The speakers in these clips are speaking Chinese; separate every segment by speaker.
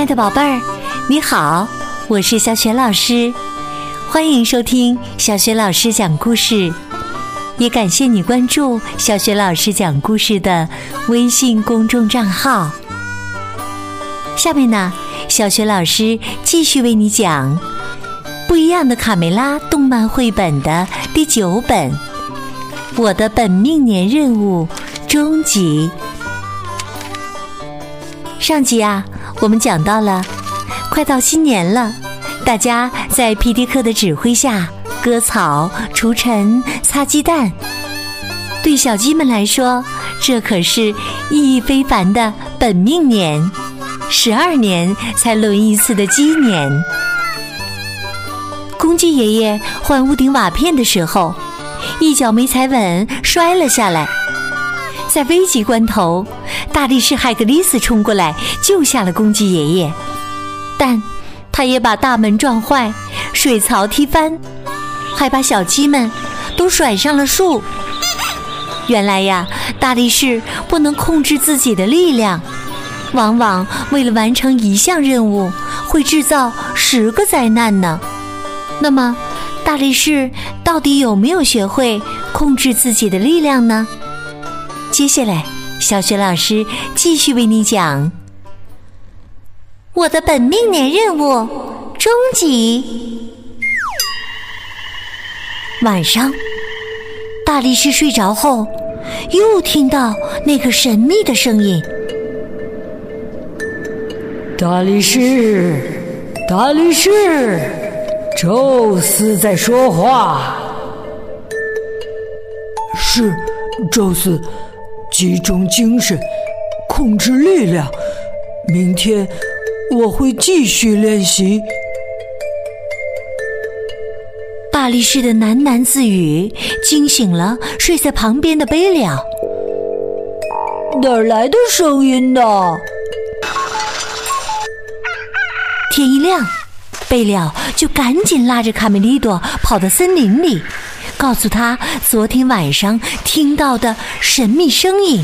Speaker 1: 亲爱的宝贝儿，你好，我是小雪老师，欢迎收听小雪老师讲故事，也感谢你关注小雪老师讲故事的微信公众账号。下面呢，小雪老师继续为你讲《不一样的卡梅拉》动漫绘本的第九本《我的本命年任务》终极。上集啊，我们讲到了，快到新年了，大家在皮迪克的指挥下割草、除尘、擦鸡蛋。对小鸡们来说，这可是意义非凡的本命年，十二年才轮一次的鸡年。公鸡爷爷换屋顶瓦片的时候，一脚没踩稳，摔了下来。在危急关头，大力士海格力斯冲过来救下了公鸡爷爷，但他也把大门撞坏，水槽踢翻，还把小鸡们都甩上了树。原来呀，大力士不能控制自己的力量，往往为了完成一项任务，会制造十个灾难呢。那么，大力士到底有没有学会控制自己的力量呢？接下来，小雪老师继续为你讲我的本命年任务终极。晚上，大力士睡着后，又听到那个神秘的声音：“
Speaker 2: 大力士，大力士，宙斯在说话。”
Speaker 3: 是，宙斯。集中精神，控制力量。明天我会继续练习。
Speaker 1: 大力士的喃喃自语惊醒了睡在旁边的贝利奥。
Speaker 4: 哪儿来的声音呢？
Speaker 1: 天一亮，贝利奥就赶紧拉着卡梅利多跑到森林里。告诉他昨天晚上听到的神秘声音。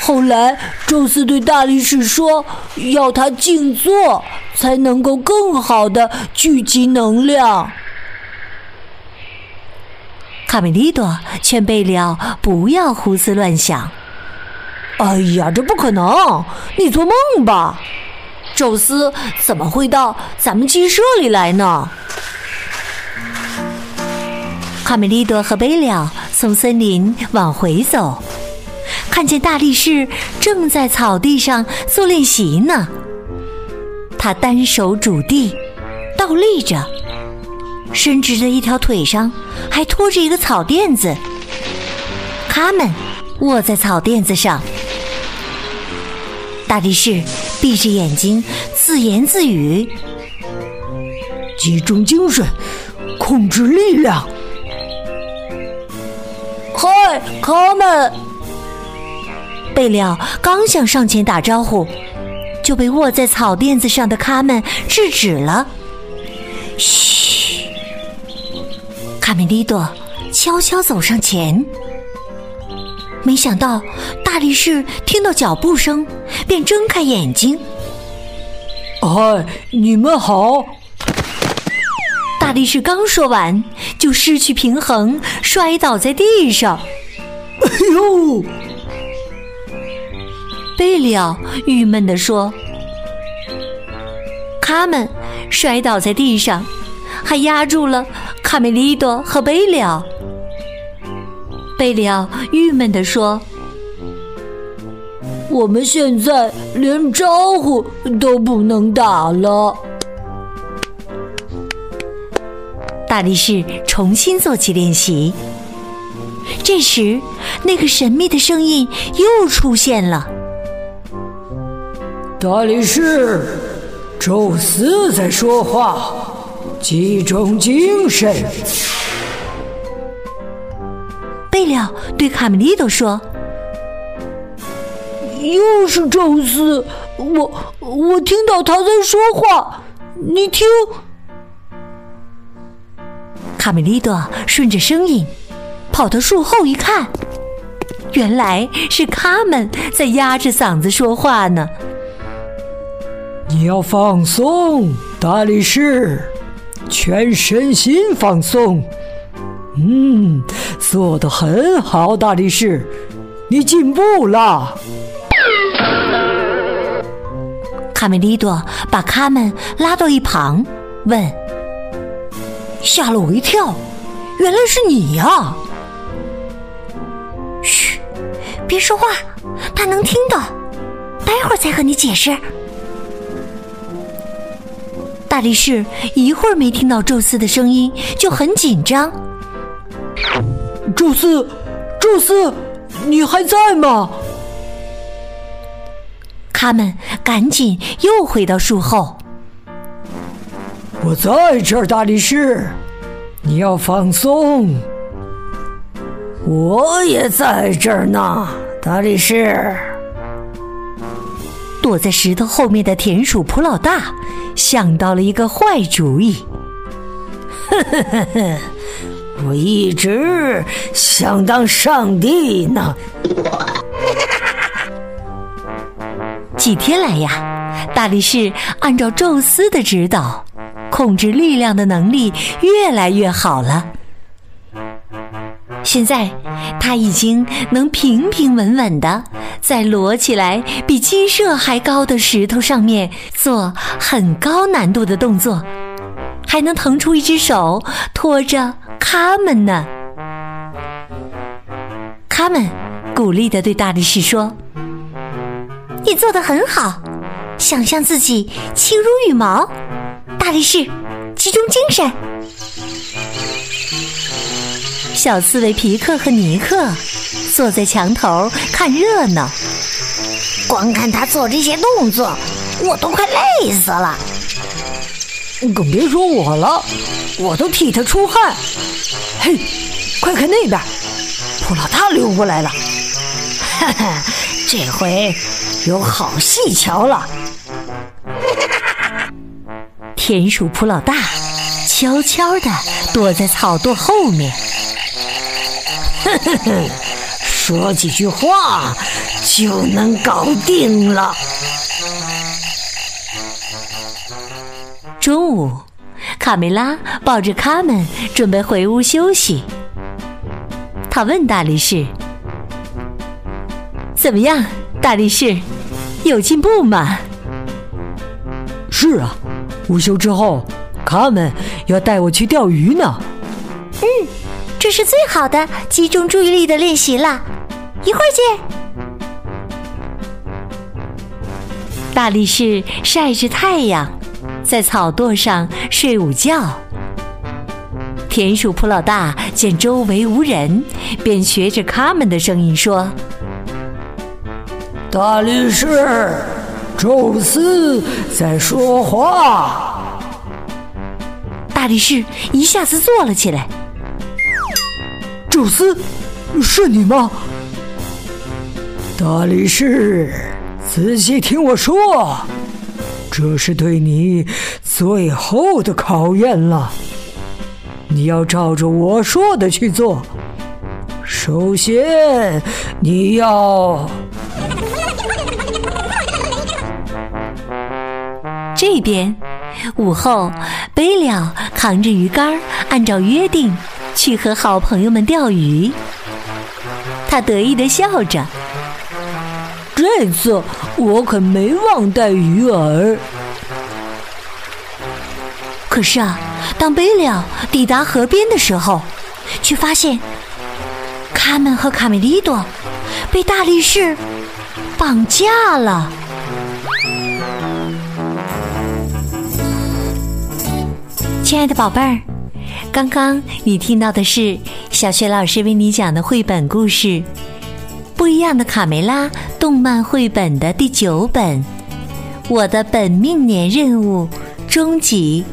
Speaker 4: 后来，宙斯对大力士说：“要他静坐，才能够更好的聚集能量。”
Speaker 1: 卡梅利多劝贝里奥不要胡思乱想。
Speaker 4: “哎呀，这不可能！你做梦吧？宙斯怎么会到咱们鸡舍里来呢？”
Speaker 1: 卡梅利多和贝利奥从森林往回走，看见大力士正在草地上做练习呢。他单手拄地，倒立着，伸直的一条腿上还拖着一个草垫子。他们卧在草垫子上，大力士闭着眼睛自言自语：“
Speaker 3: 集中精神，控制力量。”
Speaker 4: 嗨，卡门！
Speaker 1: 贝利奥刚想上前打招呼，就被卧在草垫子上的卡门制止了。嘘！卡梅利多悄悄走上前，没想到大力士听到脚步声，便睁开眼睛。
Speaker 3: 嗨，你们好！
Speaker 1: 大力士刚说完，就失去平衡，摔倒在地上。
Speaker 3: 哎呦！
Speaker 1: 贝利奥郁闷地说：“卡门摔倒在地上，还压住了卡梅利多和贝利奥。”贝利奥郁闷地说：“
Speaker 4: 我们现在连招呼都不能打了。”
Speaker 1: 大力士重新做起练习。这时，那个神秘的声音又出现了：“
Speaker 3: 大力士，宙斯在说话，集中精神。”
Speaker 1: 贝利奥对卡梅利多说：“
Speaker 4: 又是宙斯，我我听到他在说话，你听。”
Speaker 1: 卡梅利多顺着声音跑到树后一看，原来是他们在压着嗓子说话呢。
Speaker 3: 你要放松，大力士，全身心放松。嗯，做得很好，大力士，你进步了。
Speaker 1: 卡梅利多把卡门拉到一旁，问：“
Speaker 4: 吓了我一跳，原来是你呀！”
Speaker 5: 嘘，别说话，他能听到。待会儿再和你解释。
Speaker 1: 大力士一会儿没听到宙斯的声音，就很紧张。
Speaker 3: 宙斯，宙斯，你还在吗？
Speaker 1: 他们赶紧又回到树后。
Speaker 3: 我在这儿，大力士，你要放松。
Speaker 2: 我也在这儿呢，大力士。
Speaker 1: 躲在石头后面的田鼠普老大想到了一个坏主意。
Speaker 2: 呵呵呵呵，我一直想当上帝呢。
Speaker 1: 几天来呀，大力士按照宙斯的指导，控制力量的能力越来越好了。现在他已经能平平稳稳的在摞起来比鸡舍还高的石头上面做很高难度的动作，还能腾出一只手托着卡门呢。卡门鼓励的对大力士说。
Speaker 5: 你做的很好，想象自己轻如羽毛。大力士，集中精神。
Speaker 1: 小刺猬皮克和尼克坐在墙头看热闹，
Speaker 5: 光看他做这些动作，我都快累死了。
Speaker 3: 更别说我了，我都替他出汗。嘿，快看那边，普老大溜过来了。
Speaker 2: 哈哈，这回。有好戏瞧了！
Speaker 1: 田鼠普老大悄悄地躲在草垛后面，
Speaker 2: 说几句话就能搞定了。
Speaker 1: 中午，卡梅拉抱着卡门准备回屋休息。他问大力士：“怎么样，大力士？”有进步吗？
Speaker 3: 是啊，午休之后，卡门要带我去钓鱼呢。
Speaker 5: 嗯，这是最好的集中注意力的练习了。一会儿见。
Speaker 1: 大力士晒着太阳，在草垛上睡午觉。田鼠普老大见周围无人，便学着他们的声音说。
Speaker 2: 大力士，宙斯在说话。
Speaker 1: 大力士一下子坐了起来。
Speaker 3: 宙斯，是你吗？
Speaker 2: 大力士，仔细听我说，这是对你最后的考验了。你要照着我说的去做。首先，你要。
Speaker 1: 这边午后，贝利奥扛着鱼竿，按照约定去和好朋友们钓鱼。他得意的笑着：“
Speaker 3: 这次我可没忘带鱼饵。”
Speaker 1: 可是啊，当贝利奥抵达河边的时候，却发现卡门和卡梅利多被大力士绑架了。亲爱的宝贝儿，刚刚你听到的是小雪老师为你讲的绘本故事《不一样的卡梅拉》动漫绘本的第九本《我的本命年任务》终极。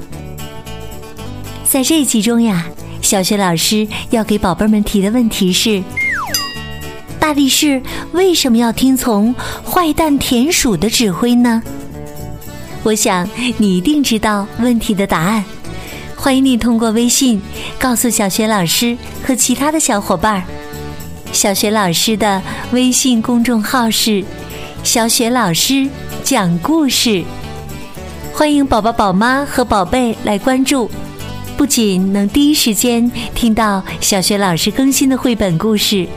Speaker 1: 在这一集中呀，小雪老师要给宝贝们提的问题是：大力士为什么要听从坏蛋田鼠的指挥呢？我想你一定知道问题的答案。欢迎你通过微信告诉小学老师和其他的小伙伴儿。小学老师的微信公众号是“小雪老师讲故事”，欢迎宝宝、宝妈和宝贝来关注，不仅能第一时间听到小学老师更新的绘本故事，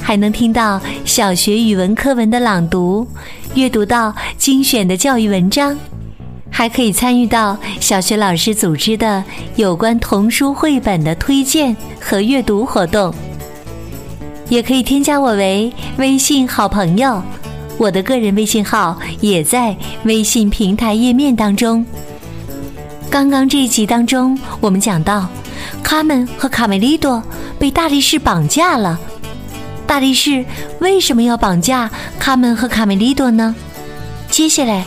Speaker 1: 还能听到小学语文课文的朗读，阅读到精选的教育文章，还可以参与到小学老师组织的有关童书绘本的推荐和阅读活动。也可以添加我为微信好朋友。我的个人微信号也在微信平台页面当中。刚刚这一集当中，我们讲到，卡门和卡梅利多被大力士绑架了。大力士为什么要绑架卡门和卡梅利多呢？接下来，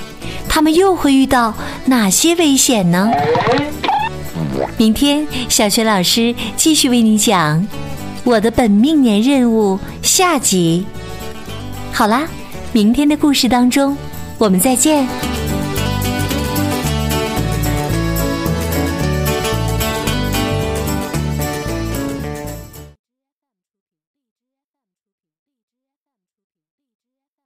Speaker 1: 他们又会遇到哪些危险呢？明天，小学老师继续为你讲《我的本命年任务》下集。好啦。明天的故事当中，我们再见。